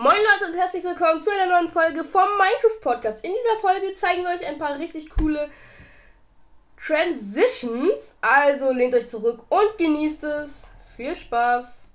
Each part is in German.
Moin Leute und herzlich willkommen zu einer neuen Folge vom Minecraft Podcast. In dieser Folge zeigen wir euch ein paar richtig coole Transitions. Also lehnt euch zurück und genießt es. Viel Spaß!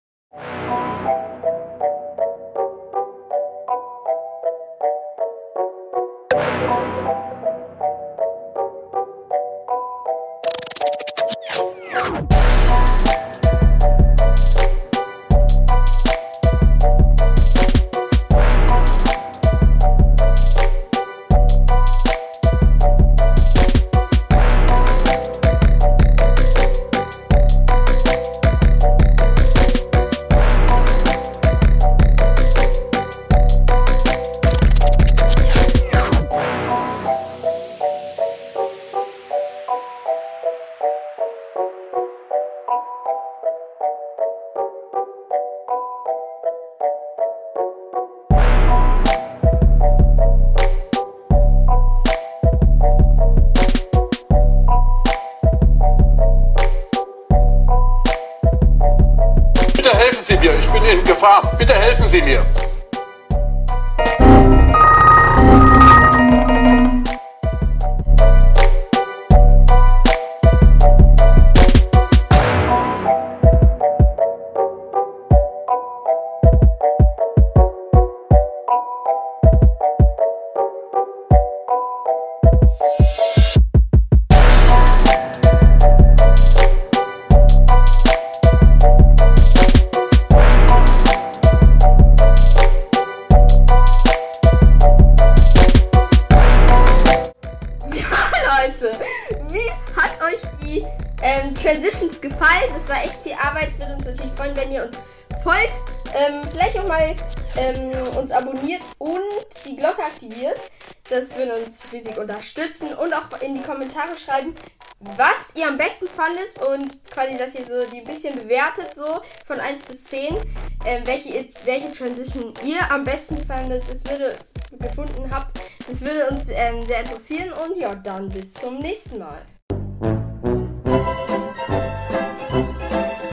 Sie mir, ich bin in Gefahr. Bitte helfen Sie mir. Ähm, Transitions gefallen? Das war echt viel Arbeit. Es würde uns natürlich freuen, wenn ihr uns folgt. Ähm, vielleicht auch mal ähm, uns abonniert und die Glocke aktiviert. Das würde uns riesig unterstützen. Und auch in die Kommentare schreiben, was ihr am besten fandet und quasi, dass ihr so die ein bisschen bewertet, so von 1 bis 10, ähm, welche, welche Transition ihr am besten fandet. Das würde gefunden habt. Das würde uns ähm, sehr interessieren und ja, dann bis zum nächsten Mal.